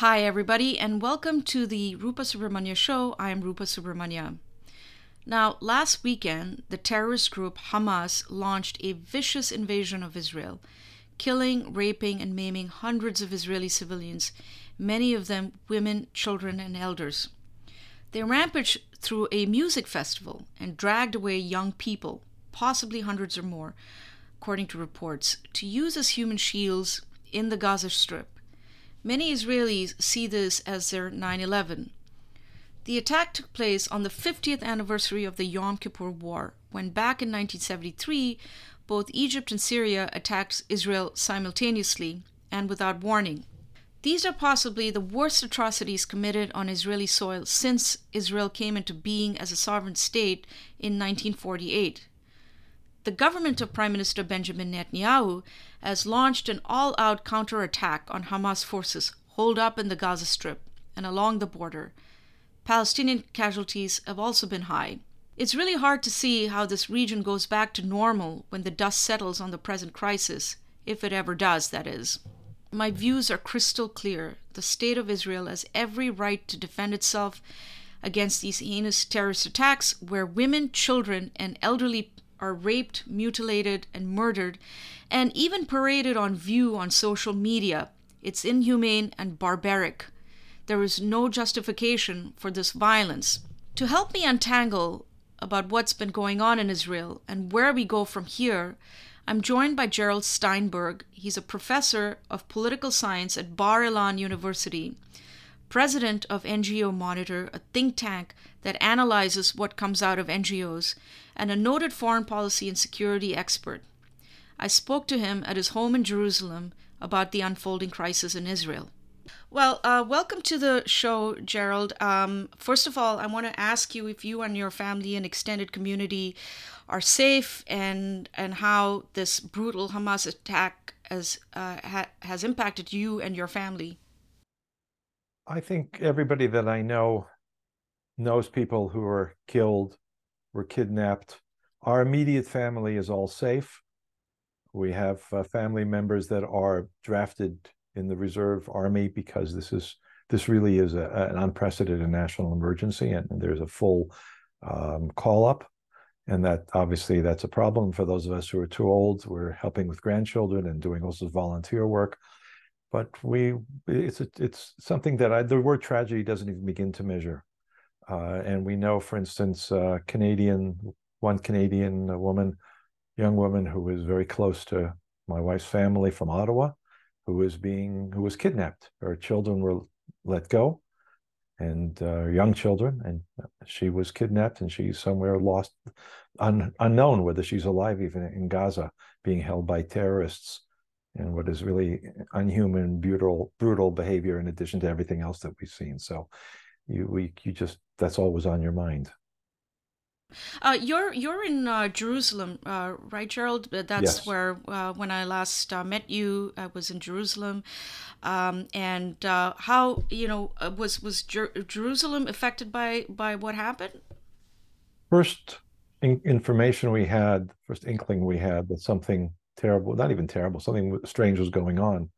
Hi, everybody, and welcome to the Rupa Subramanya Show. I am Rupa Subramanya. Now, last weekend, the terrorist group Hamas launched a vicious invasion of Israel, killing, raping, and maiming hundreds of Israeli civilians, many of them women, children, and elders. They rampaged through a music festival and dragged away young people, possibly hundreds or more, according to reports, to use as human shields in the Gaza Strip. Many Israelis see this as their 9 11. The attack took place on the 50th anniversary of the Yom Kippur War, when back in 1973, both Egypt and Syria attacked Israel simultaneously and without warning. These are possibly the worst atrocities committed on Israeli soil since Israel came into being as a sovereign state in 1948 the government of Prime Minister Benjamin Netanyahu has launched an all out counterattack on Hamas forces holed up in the Gaza Strip and along the border. Palestinian casualties have also been high. It's really hard to see how this region goes back to normal when the dust settles on the present crisis, if it ever does, that is. My views are crystal clear. The State of Israel has every right to defend itself against these heinous terrorist attacks where women, children, and elderly are raped, mutilated, and murdered, and even paraded on view on social media. It's inhumane and barbaric. There is no justification for this violence. To help me untangle about what's been going on in Israel and where we go from here, I'm joined by Gerald Steinberg. He's a professor of political science at Bar Ilan University, president of NGO Monitor, a think tank that analyzes what comes out of NGOs, and a noted foreign policy and security expert. I spoke to him at his home in Jerusalem about the unfolding crisis in Israel. Well, uh, welcome to the show, Gerald. Um, first of all, I want to ask you if you and your family and extended community are safe, and and how this brutal Hamas attack has uh, ha- has impacted you and your family. I think everybody that I know knows people who were killed were kidnapped. Our immediate family is all safe. We have uh, family members that are drafted in the reserve army because this is this really is a, an unprecedented national emergency, and, and there's a full um, call up, and that obviously that's a problem for those of us who are too old. We're helping with grandchildren and doing also volunteer work, but we it's a, it's something that I, the word tragedy doesn't even begin to measure. Uh, and we know, for instance, uh, Canadian, one Canadian woman, young woman who was very close to my wife's family from Ottawa, who was being, who was kidnapped. Her children were let go, and uh, young children, and she was kidnapped, and she's somewhere lost, un, unknown whether she's alive even in Gaza, being held by terrorists, and what is really unhuman, brutal, brutal behavior in addition to everything else that we've seen. So you we you just that's always on your mind. Uh, you're you're in uh, Jerusalem, uh, right, Gerald? That's yes. where uh, when I last uh, met you, I was in Jerusalem. Um, and uh, how you know was was Jer- Jerusalem affected by by what happened? First in- information we had, first inkling we had that something terrible, not even terrible, something strange was going on,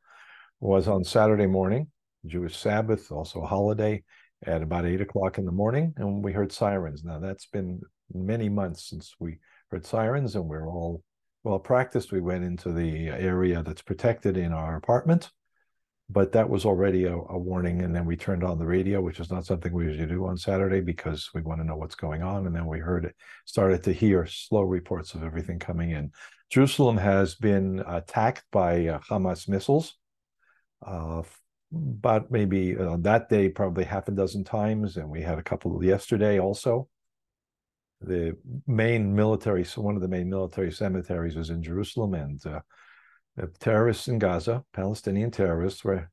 was on Saturday morning, Jewish Sabbath, also a holiday at about eight o'clock in the morning, and we heard sirens. Now that's been many months since we heard sirens, and we're all well practiced. We went into the area that's protected in our apartment, but that was already a, a, warning. And then we turned on the radio, which is not something we usually do on Saturday because we want to know what's going on. And then we heard it, started to hear slow reports of everything coming in. Jerusalem has been attacked by uh, Hamas missiles. Uh, but maybe on that day probably half a dozen times and we had a couple yesterday also. The main military one of the main military cemeteries was in jerusalem and uh, terrorists in gaza palestinian terrorists were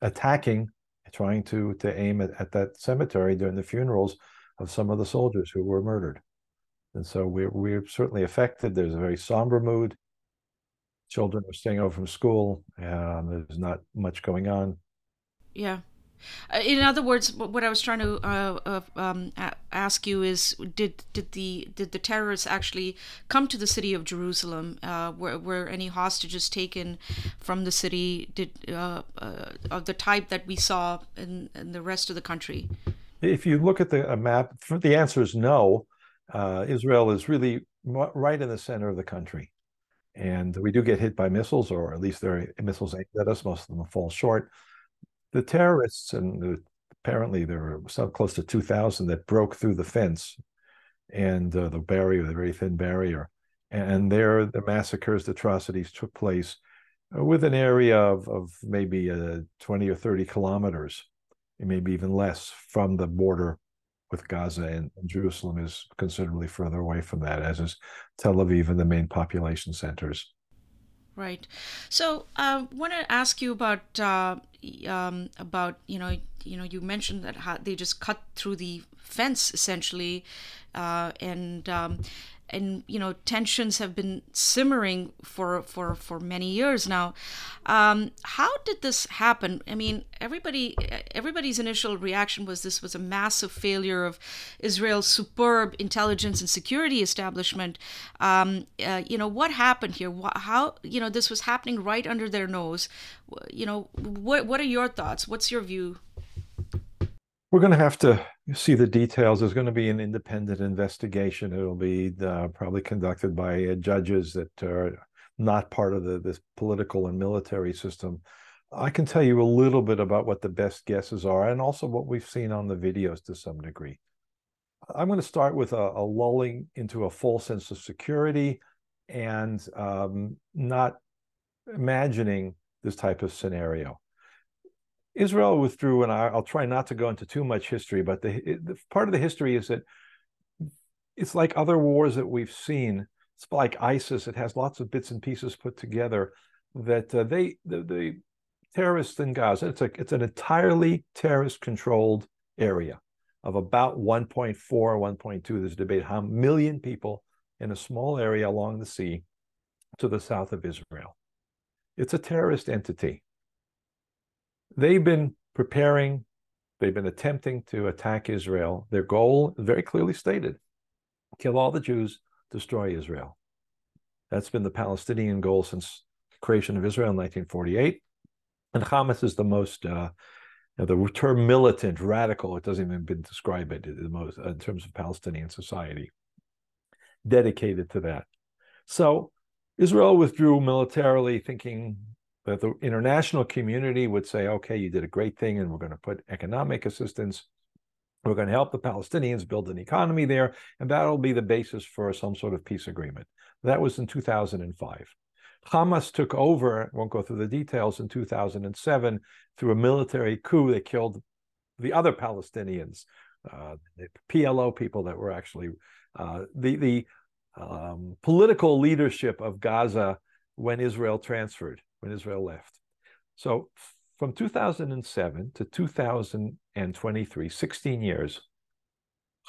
attacking trying to to aim at, at that cemetery during the funerals of some of the soldiers who were murdered. And so we're, we're certainly affected. There's a very somber mood children are staying over from school. Um, there's not much going on. Yeah. Uh, in other words, what I was trying to uh, uh, um, ask you is, did did the did the terrorists actually come to the city of Jerusalem? Uh, were were any hostages taken from the city? Did uh, uh, of the type that we saw in, in, the rest of the country? If you look at the map, the answer is no. Israel is really right in the center of the country, and we do get hit by missiles, or at least their missiles aimed at us. Most of them fall short the terrorists, and apparently there were some close to 2,000 that broke through the fence and uh, the barrier, the very thin barrier. And there, the massacres, the atrocities took place uh, with an area of, of maybe uh, 20 or 30 kilometers, maybe even less from the border with Gaza. And, Jerusalem is considerably further away from that, as is Tel Aviv and the main population centers. Right. So I uh, want to ask you about uh, um, about you know you know you mentioned that they just cut through the fence essentially, uh, and um, and you know tensions have been simmering for for for many years now. Um, how did this happen? I mean, everybody everybody's initial reaction was this was a massive failure of Israel's superb intelligence and security establishment. Um, uh, you know what happened here? How you know this was happening right under their nose? You know what what are your thoughts? What's your view? We're going to have to see the details. There's going to be an independent investigation. It'll be uh, probably conducted by uh, judges that are not part of the this political and military system. I can tell you a little bit about what the best guesses are, and also what we've seen on the videos to some degree. I'm going to start with a, a lulling into a full sense of security and um, not imagining this type of scenario. Israel withdrew, and I, will try not to go into too much history, but the, the, part of the history is that it's like other wars that we've seen. It's like ISIS; it has lots of bits and pieces put together. That uh, they the, the terrorists in Gaza. It's a it's an entirely terrorist-controlled area of about 1.4, 1.2. There's a debate how million people in a small area along the sea to the south of Israel. It's a terrorist entity they've been preparing, they've been attempting to attack Israel. Their goal, very clearly stated, kill all the Jews, destroy Israel. That's been the Palestinian goal since creation of Israel in 1948. And Hamas is the most, uh, you know, the term militant, radical, it doesn't even describe it the most in terms of Palestinian society, dedicated to that. So Israel withdrew militarily, thinking that the international community would say, okay, you did a great thing, and we're going to put economic assistance. We're going to help the Palestinians build an economy there, and that'll be the basis for some sort of peace agreement. That was in 2005. Hamas took over, won't go through the details, in 2007 through a military coup. They killed the other Palestinians, uh, the PLO people that were actually uh, the, the um, political leadership of Gaza when Israel transferred when Israel left. So from 2007 to 2023, 16 years,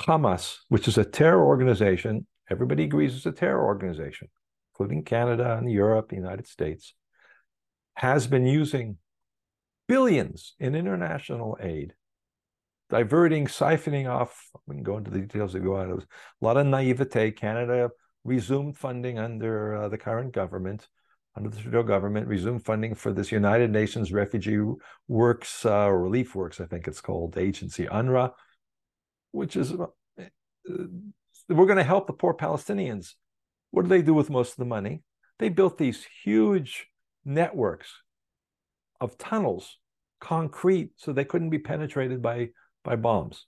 Hamas, which is a terror organization, everybody agrees it's a terror organization, including Canada and Europe, the United States, has been using billions in international aid, diverting, siphoning off. We can go into the details that go on. It was a lot of naivete. Canada resumed funding under uh, the current government under the Trudeau government, resumed funding for this United Nations Refugee Works, uh, Relief Works, I think it's called, agency, UNRWA, which is, uh, we're going to help the poor Palestinians. What do they do with most of the money? They built these huge networks of tunnels, concrete, so they couldn't be penetrated by, by bombs.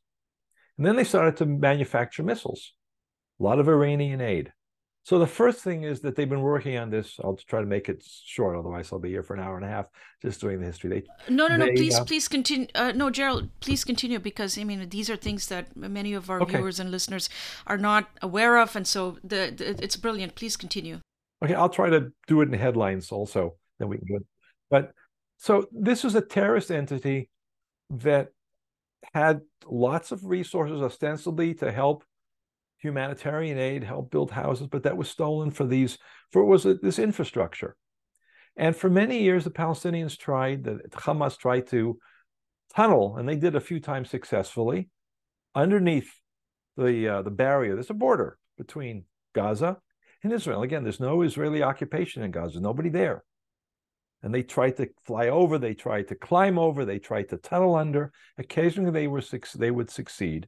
And then they started to manufacture missiles, a lot of Iranian aid. So the first thing is that they've been working on this. I'll try to make it short, otherwise I'll be here for an hour and a half just doing the history. They, no, no, they, no. Please, uh, please continue. Uh, no, Gerald, please continue because I mean these are things that many of our okay. viewers and listeners are not aware of, and so the, the, it's brilliant. Please continue. Okay, I'll try to do it in headlines also. Then we can do it. But so this was a terrorist entity that had lots of resources ostensibly to help humanitarian aid, help build houses, but that was stolen for these, for it was this infrastructure. And for many years, the Palestinians tried, the Hamas tried to tunnel, and they did a few times successfully, underneath the uh, the barrier. There's a border between Gaza and Israel. Again, there's no Israeli occupation in Gaza. Nobody there. And they tried to fly over. They tried to climb over. They tried to tunnel under. Occasionally, they were they would succeed.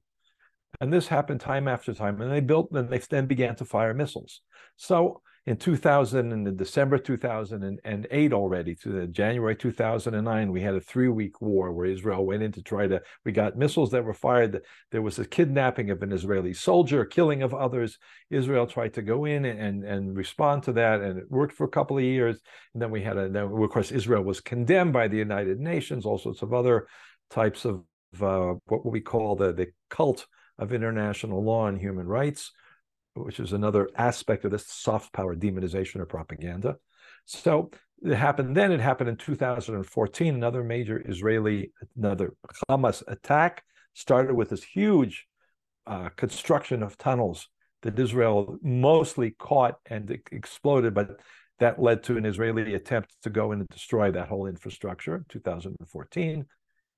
And this happened time after time. And they built, and they then began to fire missiles. So in 2000 and in December 2008 already to the January 2009 we had a three week war where Israel went in to try to we got missiles that were fired there was a kidnapping of an Israeli soldier killing of others Israel tried to go in and and respond to that and it worked for a couple of years and then we had a then of course Israel was condemned by the United Nations all sorts of other types of uh, what we call the the cult of international law and human rights which is another aspect of this soft power demonization or propaganda. So it happened then. It happened in 2014. Another major Israeli, another Hamas attack started with this huge uh, construction of tunnels that Israel mostly caught and exploded, but that led to an Israeli attempt to go in and destroy that whole infrastructure in 2014.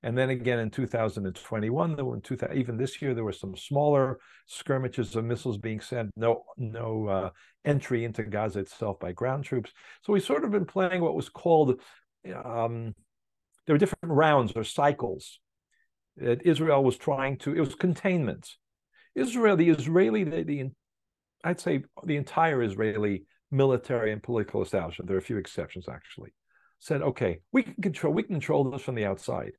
And then again in 2021, there were in 2000, even this year, there were some smaller skirmishes of missiles being sent, no, no uh, entry into Gaza itself by ground troops. So we've sort of been playing what was called, um, there were different rounds or cycles that Israel was trying to, it was containment. Israel, the Israeli, the, the I'd say the entire Israeli military and political establishment, there are a few exceptions actually, said, okay, we can control, we can control this from the outside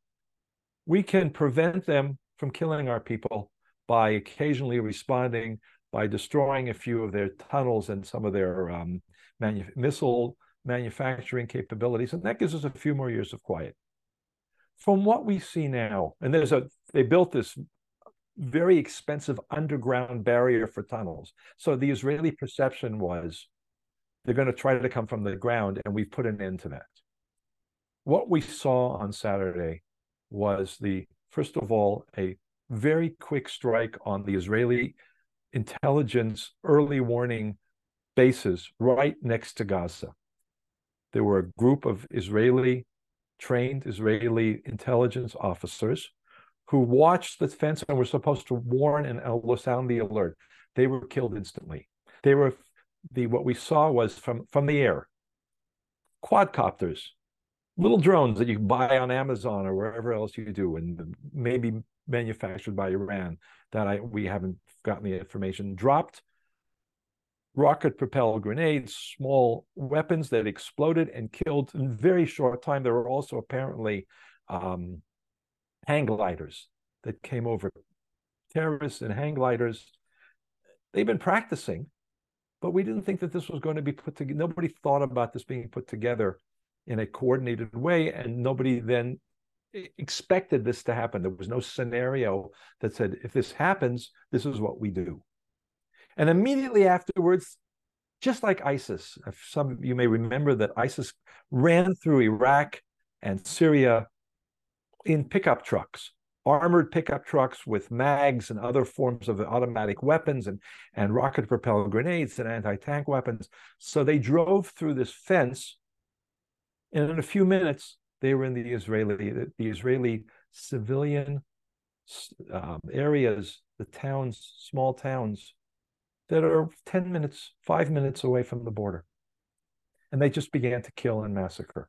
we can prevent them from killing our people by occasionally responding by destroying a few of their tunnels and some of their um, manu- missile manufacturing capabilities, and that gives us a few more years of quiet. From what we see now, and there's a they built this very expensive underground barrier for tunnels. So the Israeli perception was they're going to try to come from the ground, and we've put an end to that. What we saw on Saturday was the first of all a very quick strike on the Israeli intelligence early warning bases right next to Gaza. There were a group of Israeli trained Israeli intelligence officers who watched the fence and were supposed to warn and sound the alert. They were killed instantly. They were the what we saw was from from the air quadcopters little drones that you buy on Amazon or wherever else you do, and maybe manufactured by Iran that I we haven't gotten the information dropped rocket propelled grenades, small weapons that exploded and killed in very short time. There were also apparently um, hang gliders that came over. Terrorists and hang gliders, they've been practicing, but we didn't think that this was going to be put together. Nobody thought about this being put together in a coordinated way, and nobody then expected this to happen. There was no scenario that said, if this happens, this is what we do. And immediately afterwards, just like ISIS, some of you may remember that ISIS ran through Iraq and Syria in pickup trucks, armored pickup trucks with mags and other forms of automatic weapons and, and rocket propelled grenades and anti tank weapons. So they drove through this fence and in a few minutes, they were in the Israeli, the, the Israeli civilian um, areas, the towns, small towns that are 10 minutes, five minutes away from the border. And they just began to kill and massacre.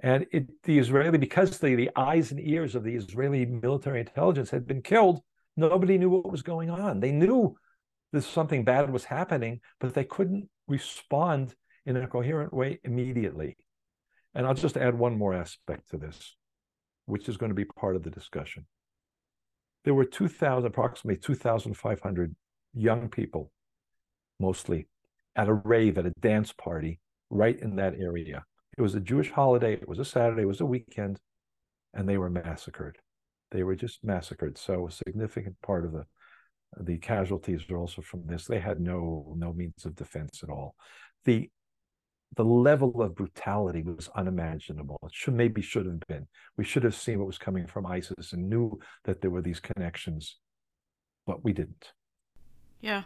And it, the Israeli, because the, the eyes and ears of the Israeli military intelligence had been killed, nobody knew what was going on. They knew that something bad was happening, but they couldn't respond in a coherent way immediately. And I'll just add one more aspect to this, which is going to be part of the discussion. There were 2,000, approximately 2,500 young people, mostly at a rave, at a dance party, right in that area. It was a Jewish holiday. It was a Saturday. It was a weekend, and they were massacred. They were just massacred. So a significant part of the the casualties are also from this. They had no no means of defense at all. The the level of brutality was unimaginable. It should maybe should have been. We should have seen what was coming from ISIS and knew that there were these connections, but we didn't. Yeah.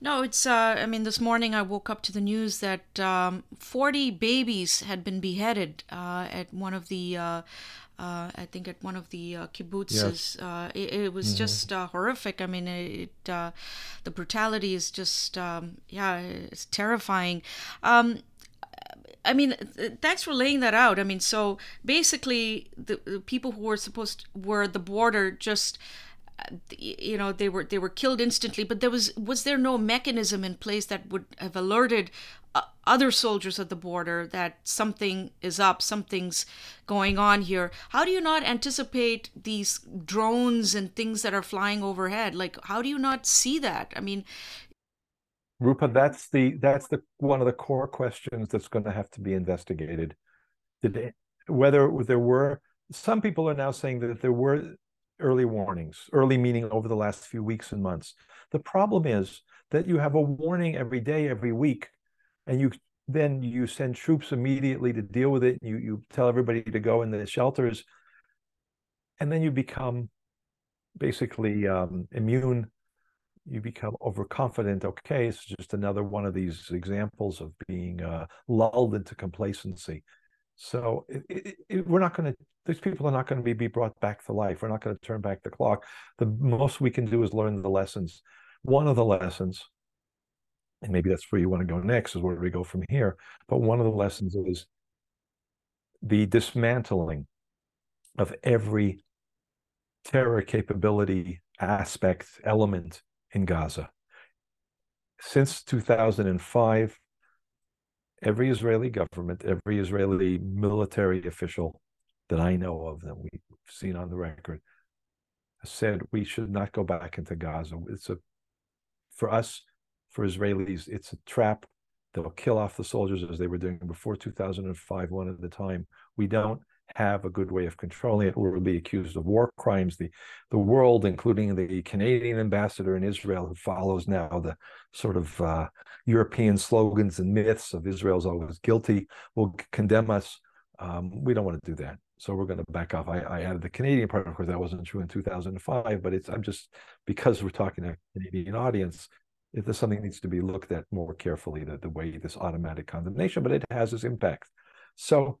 No, it's. Uh, I mean, this morning I woke up to the news that um, 40 babies had been beheaded uh, at one of the. Uh, uh I think at one of the uh, kibbutzes. Yes. Uh, it, it, was mm-hmm. just horrific. I mean, it, the brutality is just, um, yeah, it's terrifying. Um, I mean, thanks for laying that out. I mean, so basically, the, the people who were supposed to, were the border just you know they were they were killed instantly but there was was there no mechanism in place that would have alerted uh, other soldiers at the border that something is up something's going on here? How do you not anticipate these drones and things that are flying overhead? Like how do you not see that? I mean rupa that's the that's the one of the core questions that's going to have to be investigated did whether there were some people are now saying that there were early warnings, early meaning over the last few weeks and months. The problem is that you have a warning every day, every week, and you then you send troops immediately to deal with it. You you tell everybody to go in the shelters, and then you become basically um, immune. You become overconfident. Okay, it's just another one of these examples of being uh, lulled into complacency. So it, it, it, we're not going to these people are not going to be, be brought back to life. We're not going to turn back the clock. The most we can do is learn the lessons. One of the lessons, and maybe that's where you want to go next, is where we go from here? But one of the lessons is the dismantling of every terror capability aspect element in Gaza. Since 2005, every Israeli government, every Israeli military official that I know of that we've seen on the record said we should not go back into Gaza. It's a for us, for Israelis, it's a trap. They'll kill off the soldiers as they were doing before 2005, one at a time. We don't have a good way of controlling it. We'll be accused of war crimes. The the world, including the Canadian ambassador in Israel, who follows now the sort of uh, European slogans and myths of Israel's always guilty, will condemn us. Um, we don't want to do that so we're going to back off. I, I added the Canadian part, of course, that wasn't true in 2005, but it's I'm just because we're talking to a Canadian audience, if there's something needs to be looked at more carefully, the, the way this automatic condemnation, but it has its impact. So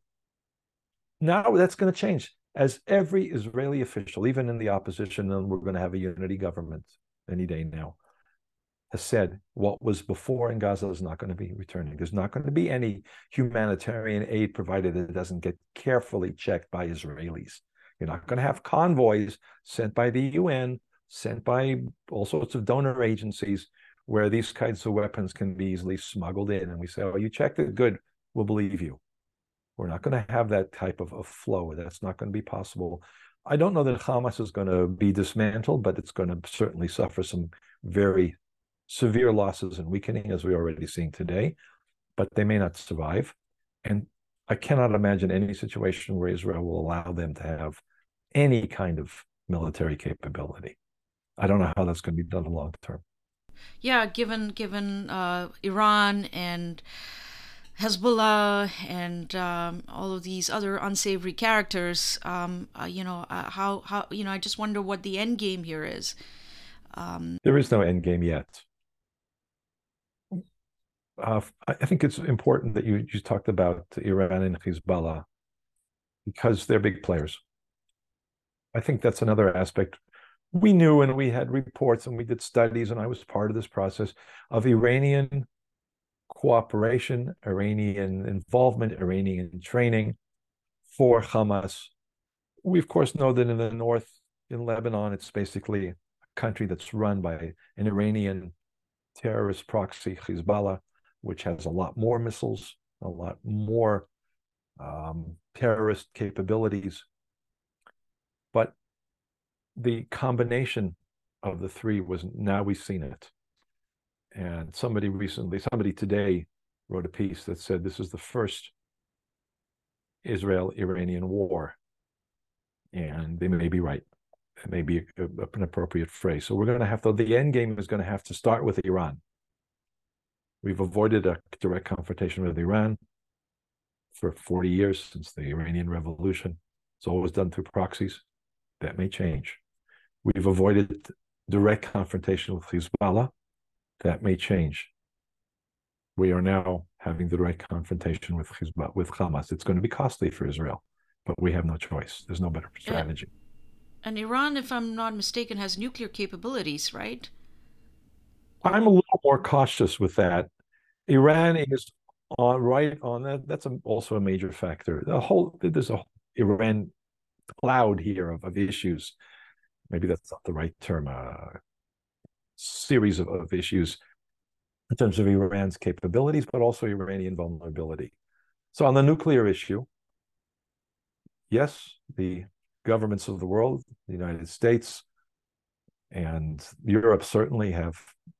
now that's going to change. As every Israeli official, even in the opposition, and we're going to have a unity government any day now has said what was before in Gaza is not going to be returning. There's not going to be any humanitarian aid provided that doesn't get carefully checked by Israelis. You're not going to have convoys sent by the UN, sent by all sorts of donor agencies where these kinds of weapons can be easily smuggled in. And we say, oh, you checked it, good, we'll believe you. We're not going to have that type of, of flow. That's not going to be possible. I don't know that Hamas is going to be dismantled, but it's going to certainly suffer some very severe losses and weakening, as we're already seeing today, but they may not survive. And I cannot imagine any situation where Israel will allow them to have any kind of military capability. I don't know how that's going to be done long term. Yeah, given given uh, Iran and Hezbollah and um, all of these other unsavory characters, um, uh, you know, uh, how how you know, I just wonder what the end game here is. Um, there is no end game yet uh, I think it's important that you you talked about Iran and Hezbollah because they're big players. I think that's another aspect. We knew and we had reports and we did studies, and I was part of this process of Iranian cooperation, Iranian involvement, Iranian training for Hamas. We, of course, know that in the north, in Lebanon, it's basically a country that's run by an Iranian terrorist proxy, Hezbollah which has a lot more missiles, a lot more um, terrorist capabilities. But the combination of the three was now we've seen it. And somebody recently, somebody today wrote a piece that said this is the first Israel Iranian war. And they may be right. It may be a, a, an appropriate phrase. So we're going to have to, the end game is going to have to start with Iran. We've avoided a direct confrontation with Iran for 40 years since the Iranian Revolution. It's always done through proxies. That may change. We've avoided direct confrontation with Hezbollah That may change. We are now having the direct confrontation with Hezbollah, with Hamas. It's going to be costly for Israel, but we have no choice. There's no better strategy. And Iran, if I'm not mistaken, has nuclear capabilities, right? I'm a little more cautious with that. Iran is on right on that. That's a, also a major factor. The whole there's a Iran cloud here of, of issues. Maybe that's not the right term. Uh, series of, of issues in terms of Iran's capabilities, but also Iranian vulnerability. So, on the nuclear issue, yes, the governments of the world, the United States and Europe certainly have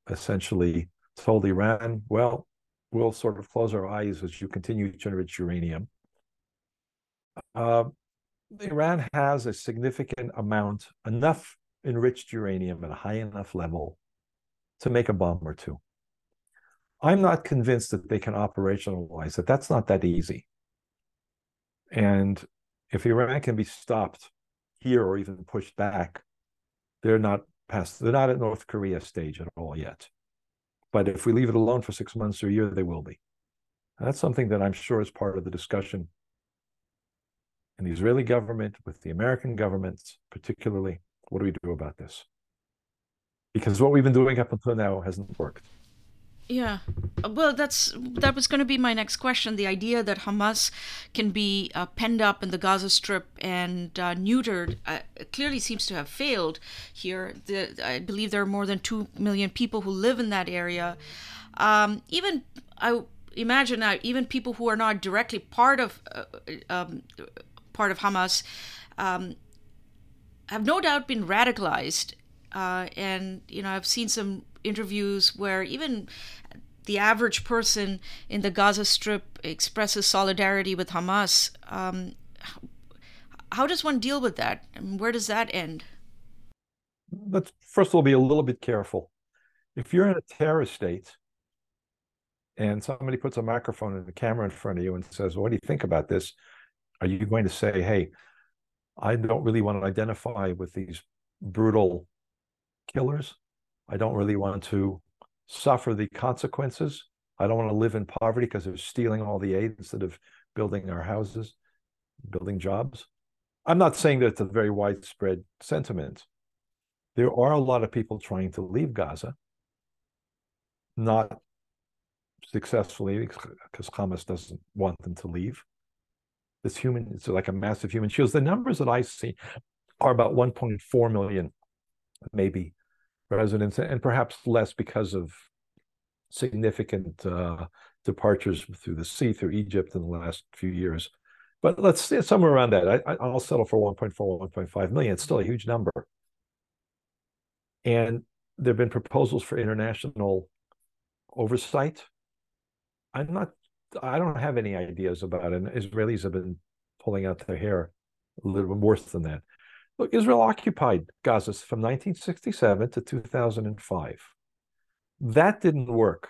essentially told Iran, well, we'll sort of close our eyes as you continue to enrich uranium. Uh, Iran has a significant amount, enough enriched uranium at a high enough level to make a bomb or two. I'm not convinced that they can operationalize it. That's not that easy. And if Iran can be stopped here or even pushed back, they're not past, they're not at North Korea stage at all yet. But if we leave it alone for six months or a year, they will be. And that's something that I'm sure is part of the discussion in the Israeli government, with the American governments, particularly. What do we do about this? Because what we've been doing up until now hasn't worked. Yeah, well, that's that was going to be my next question. The idea that Hamas can be uh, penned up in the Gaza Strip and uh, neutered uh, clearly seems to have failed here. The, I believe there are more than two million people who live in that area. Um, even I imagine that even people who are not directly part of uh, um, part of Hamas um, have no doubt been radicalized. Uh, and you know, I've seen some interviews where even the average person in the Gaza Strip expresses solidarity with Hamas. Um, how does one deal with that? And where does that end? Let's first of all be a little bit careful. If you're in a terrorist state and somebody puts a microphone and a camera in front of you and says, What do you think about this? Are you going to say, Hey, I don't really want to identify with these brutal killers? I don't really want to suffer the consequences. I don't want to live in poverty because they're stealing all the aid instead of building our houses, building jobs. I'm not saying that it's a very widespread sentiment. There are a lot of people trying to leave Gaza, not successfully because Hamas doesn't want them to leave. This human, it's like a massive human shield. The numbers that I see are about 1.4 million, maybe residents, and perhaps less because of significant uh, departures through the sea, through Egypt in the last few years. But let's say somewhere around that. I, I'll settle for 1.4, 1.5 million. It's still a huge number. And there have been proposals for international oversight. I'm not, I don't have any ideas about it. And Israelis have been pulling out their hair a little bit worse than that. Look, Israel occupied Gaza from 1967 to 2005. That didn't work.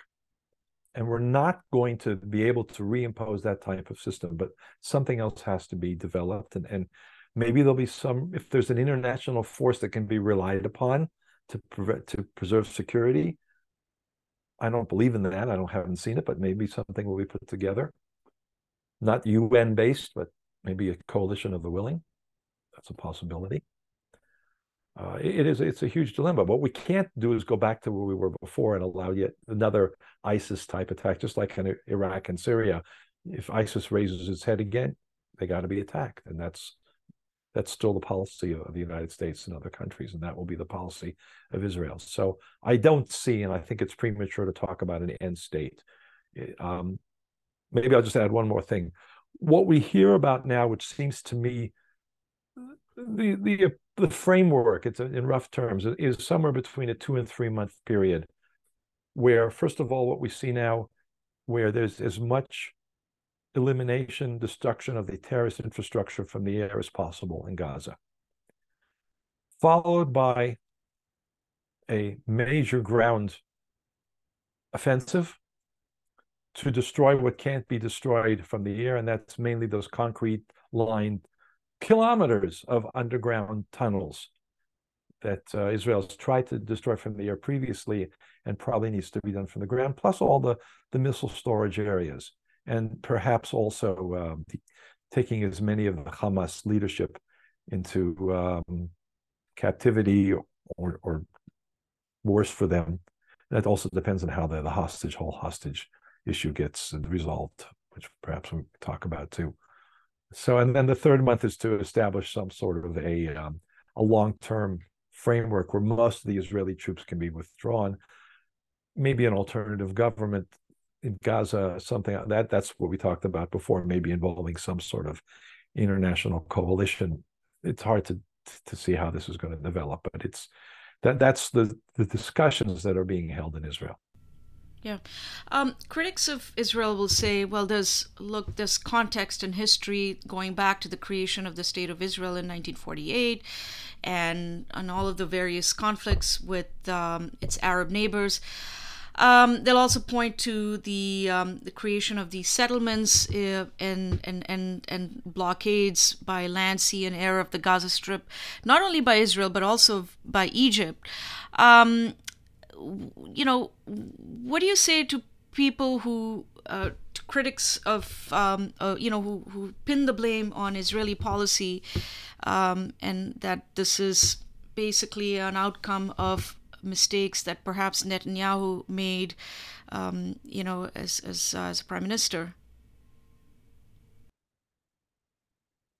And we're not going to be able to reimpose that type of system, but something else has to be developed. And, and maybe there'll be some, if there's an international force that can be relied upon to, prevent, to preserve security. I don't believe in that. I don't haven't seen it, but maybe something will be put together. Not UN based, but maybe a coalition of the willing. That's a possibility. Uh, it is it's a huge dilemma. What we can't do is go back to where we were before and allow yet another ISIS type attack, just like in Iraq and Syria. If ISIS raises its head again, they got to be attacked, and that's that's still the policy of the United States and other countries, and that will be the policy of Israel. So I don't see, and I think it's premature to talk about an end state. Um, maybe I'll just add one more thing. What we hear about now, which seems to me the the the framework it's in rough terms is somewhere between a two and three month period where first of all what we see now where there's as much elimination destruction of the terrorist infrastructure from the air as possible in gaza followed by a major ground offensive to destroy what can't be destroyed from the air and that's mainly those concrete lined kilometers of underground tunnels that uh, Israel's tried to destroy from the air previously and probably needs to be done from the ground, plus all the, the missile storage areas, and perhaps also uh, taking as many of the Hamas leadership into um, captivity or, or worse for them. That also depends on how the, the hostage, whole hostage issue gets resolved, which perhaps we'll talk about too. So, and then the third month is to establish some sort of a um, a long term framework where most of the Israeli troops can be withdrawn. Maybe an alternative government in Gaza, something that that's what we talked about before, maybe involving some sort of international coalition. It's hard to to see how this is going to develop, but it's that that's the the discussions that are being held in Israel. Yeah. Um, critics of Israel will say, well, there's, look, there's context and history going back to the creation of the State of Israel in 1948 and, and all of the various conflicts with um, its Arab neighbors. Um, they'll also point to the um, the creation of these settlements uh, and, and and and blockades by land, sea, and air of the Gaza Strip, not only by Israel but also by Egypt. Um, you know, what do you say to people who, uh, to critics of, um, uh, you know, who, who pin the blame on Israeli policy um, and that this is basically an outcome of mistakes that perhaps Netanyahu made, um, you know, as, as, uh, as prime minister?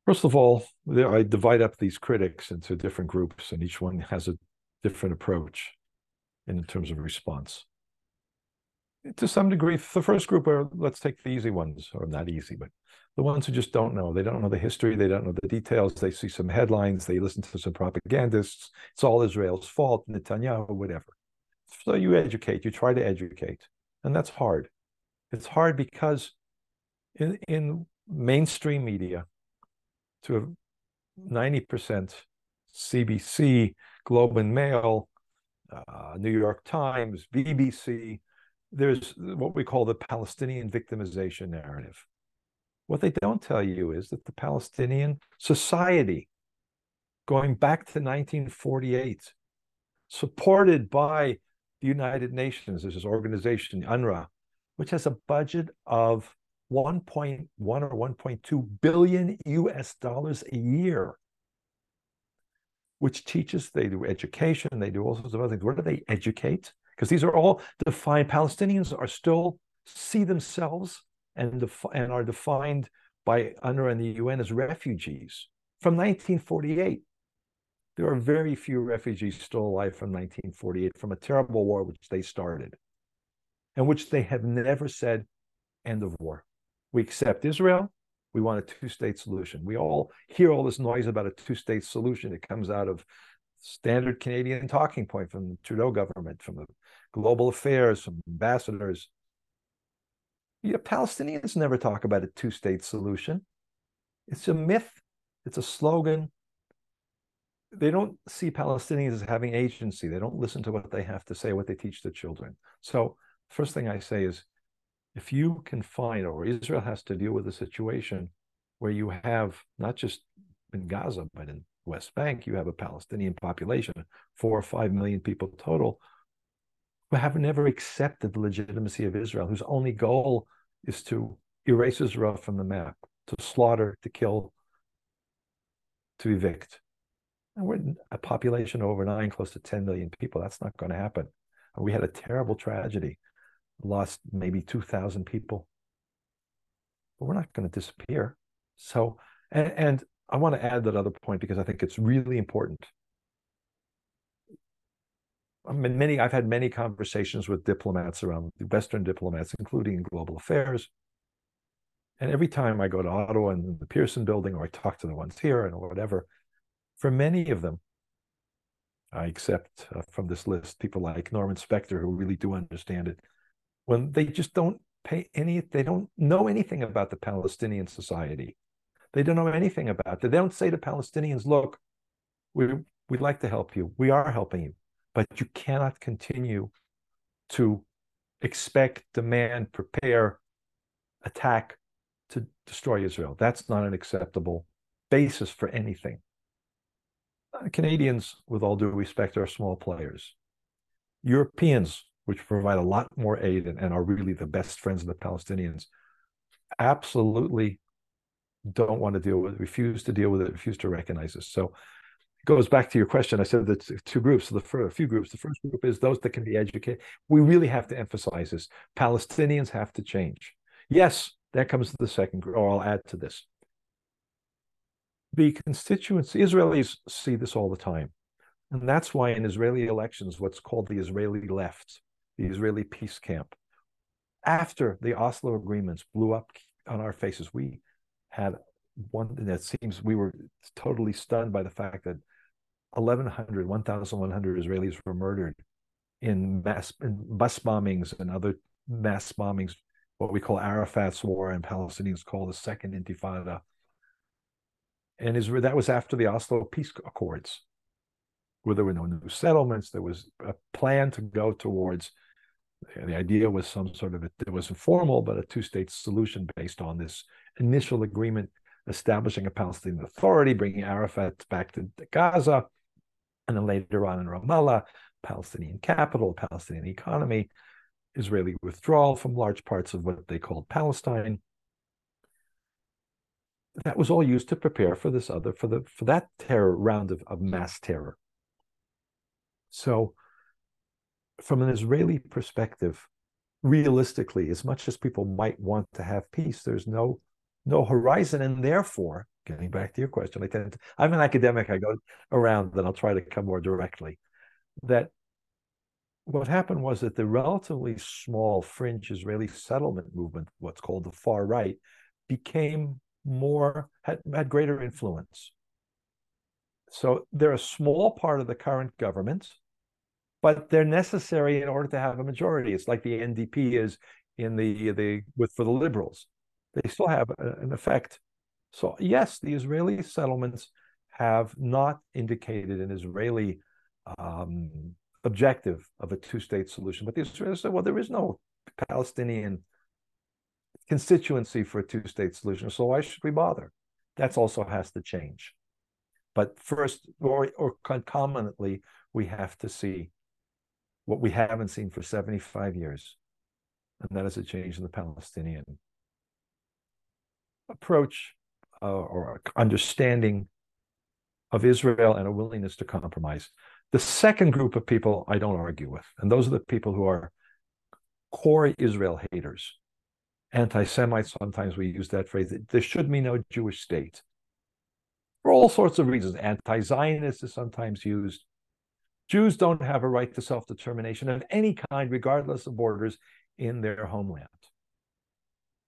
First of all, I divide up these critics into different groups, and each one has a different approach in terms of response. To some degree, the first group are, let's take the easy ones, or not easy, but the ones who just don't know. They don't know the history, they don't know the details. They see some headlines, they listen to some propagandists. It's all Israel's fault, Netanyahu, whatever. So you educate, you try to educate, and that's hard. It's hard because in, in mainstream media, to 90% CBC, Globe and Mail, uh, New York Times, BBC. There's what we call the Palestinian victimization narrative. What they don't tell you is that the Palestinian society, going back to 1948, supported by the United Nations, there's this organization, UNRWA, which has a budget of 1.1 or 1.2 billion US dollars a year which teaches, they do education, they do all sorts of other things. What do they educate? Because these are all defined, Palestinians are still see themselves and, and are defined by UNRWA and the UN as refugees from 1948. There are very few refugees still alive from 1948 from a terrible war which they started and which they have never said end of war. We accept Israel, we want a two-state solution. We all hear all this noise about a two-state solution. It comes out of standard Canadian talking point from the Trudeau government, from the global affairs, from ambassadors. Yeah, Palestinians never talk about a two-state solution. It's a myth. It's a slogan. They don't see Palestinians as having agency. They don't listen to what they have to say, what they teach their children. So first thing I say is if you can find, or Israel has to deal with a situation where you have not just in Gaza, but in West Bank, you have a Palestinian population, four or five million people total, who have never accepted the legitimacy of Israel, whose only goal is to erase Israel from the map, to slaughter, to kill, to evict. And we're a population over nine, close to 10 million people. That's not going to happen. We had a terrible tragedy lost maybe 2,000 people. But we're not going to disappear. So, and, and I want to add that other point because I think it's really important. I mean, many I've had many conversations with diplomats around Western diplomats, including in global affairs. And every time I go to Ottawa and the Pearson building, or I talk to the ones here and whatever, for many of them, I accept uh, from this list people like Norman Spector who really do understand it when they just don't pay any they don't know anything about the palestinian society. They don't know anything about it. They don't say to palestinians look we we'd like to help you. We are helping you but you cannot continue to expect demand prepare attack to destroy israel. That's not an acceptable basis for anything. Uh, Canadians, with all due respect, are small players. Europeans, which provide a lot more aid and, and are really the best friends of the Palestinians, absolutely don't want to deal with it, refuse to deal with it, refuse to recognize this. So it goes back to your question. I said that two groups, the first, a few groups. The first group is those that can be educated. We really have to emphasize this. Palestinians have to change. Yes, that comes to the second group, or I'll add to this. The constituents, Israelis see this all the time. And that's why in Israeli elections, what's called the Israeli left, the Israeli peace camp, after the Oslo agreements blew up on our faces, we had one that seems we were totally stunned by the fact that 1,100, 1,100 Israelis were murdered in mass in bus bombings and other mass bombings, what we call Arafat's war and Palestinians call the Second Intifada. And Israel, that was after the Oslo Peace Accords, where there were no new settlements. There was a plan to go towards the idea was some sort of a, it was informal, but a two-state solution based on this initial agreement establishing a Palestinian Authority, bringing Arafat back to Gaza, and then later on in Ramallah, Palestinian capital, Palestinian economy, Israeli withdrawal from large parts of what they called Palestine. That was all used to prepare for this other for the for that terror round of, of mass terror. So from an Israeli perspective, realistically, as much as people might want to have peace, there's no no horizon, and therefore, getting back to your question, I tend to, I'm an academic. I go around, then I'll try to come more directly. That what happened was that the relatively small fringe Israeli settlement movement, what's called the far right, became more had, had greater influence. So they're a small part of the current government but they're necessary in order to have a majority. It's like the NDP is in the the with for the liberals. They still have an effect. So yes, the Israeli settlements have not indicated an Israeli um, objective of a two-state solution. But the Israelis said, well, there is no Palestinian constituency for a two-state solution, so why should we bother? That also has to change. But first, or, or concomitantly, we have to see what we haven't seen for 75 years, and that is a change in the Palestinian approach uh, or understanding of Israel and a willingness to compromise. The second group of people I don't argue with, and those are the people who are core Israel haters, anti Semites. Sometimes we use that phrase. There should be no Jewish state for all sorts of reasons. Anti Zionist is sometimes used. Jews don't have a right to self determination of any kind, regardless of borders, in their homeland.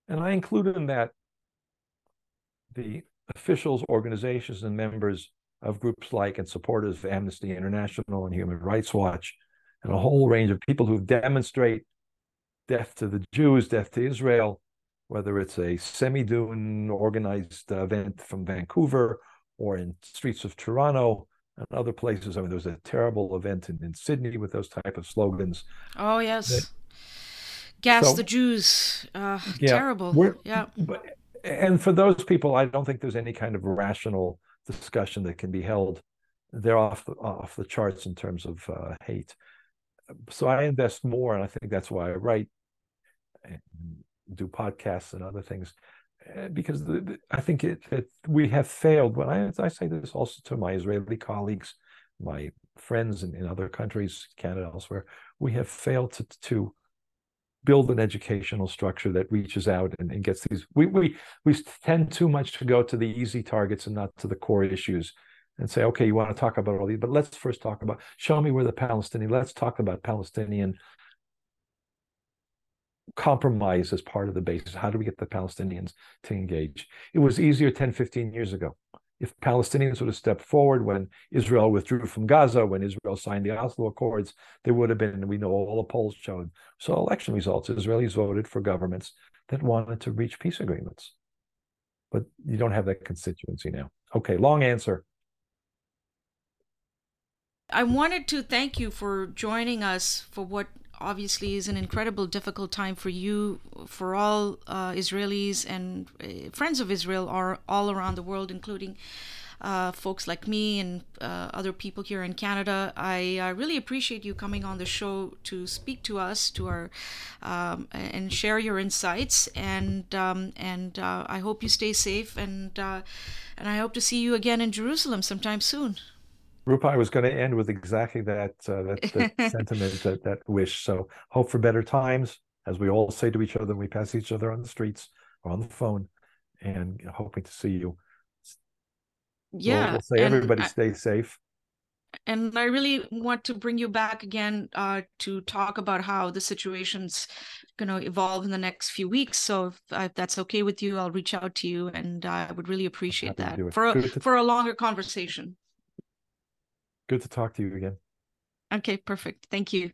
And I include in that the officials, organizations, and members of groups like and supporters of Amnesty International and Human Rights Watch, and a whole range of people who demonstrate death to the Jews, death to Israel, whether it's a Samidoun organized event from Vancouver or in streets of Toronto and other places. I mean, there was a terrible event in, in Sydney with those type of slogans. Oh yes, that, gas so, the Jews. Uh, yeah, terrible. Yeah. But, and for those people, I don't think there's any kind of rational discussion that can be held. They're off the, off the charts in terms of uh, hate. So I invest more, and I think that's why I write, and do podcasts and other things Eh, because the, the, I think it, it, we have failed. When I, I say this also to my Israeli colleagues, my friends in, in other countries, Canada, elsewhere, we have failed to, to build an educational structure that reaches out and, and gets these. We, we, we tend too much to go to the easy targets and not to the core issues and say, okay, you want to talk about all these, but let's first talk about, show me where the Palestinian, let's talk about Palestinian compromise as part of the basis. How do we get the Palestinians to engage? It was easier 10, 15 years ago. If Palestinians would have stepped forward when Israel withdrew from Gaza, when Israel signed the Oslo Accords, there would have been, we know all the polls showed. So, election results Israelis voted for governments that wanted to reach peace agreements. But you don't have that constituency now. Okay, long answer. I wanted to thank you for joining us for what obviously is an incredible difficult time for you, for all uh, Israelis and uh, friends of Israel are all around the world, including uh, folks like me and uh, other people here in Canada. I uh, really appreciate you coming on the show to speak to us, to our, um, and share your insights. And um, and uh, I hope you stay safe, and uh, and I hope to see you again in Jerusalem sometime soon. Rupa, I was going to end with exactly that uh, that, that sentiment, that that wish. So hope for better times, as we all say to each other when we pass each other on the streets or on the phone, and hoping to see you. Yeah, we'll, we'll say everybody I, stay safe. And I really want to bring you back again uh, to talk about how the situation's going to evolve in the next few weeks. So if, if, that's okay with you, I'll reach out to you, and I would really appreciate that for a, for a longer conversation. Good to talk to you again. Okay, perfect. Thank you.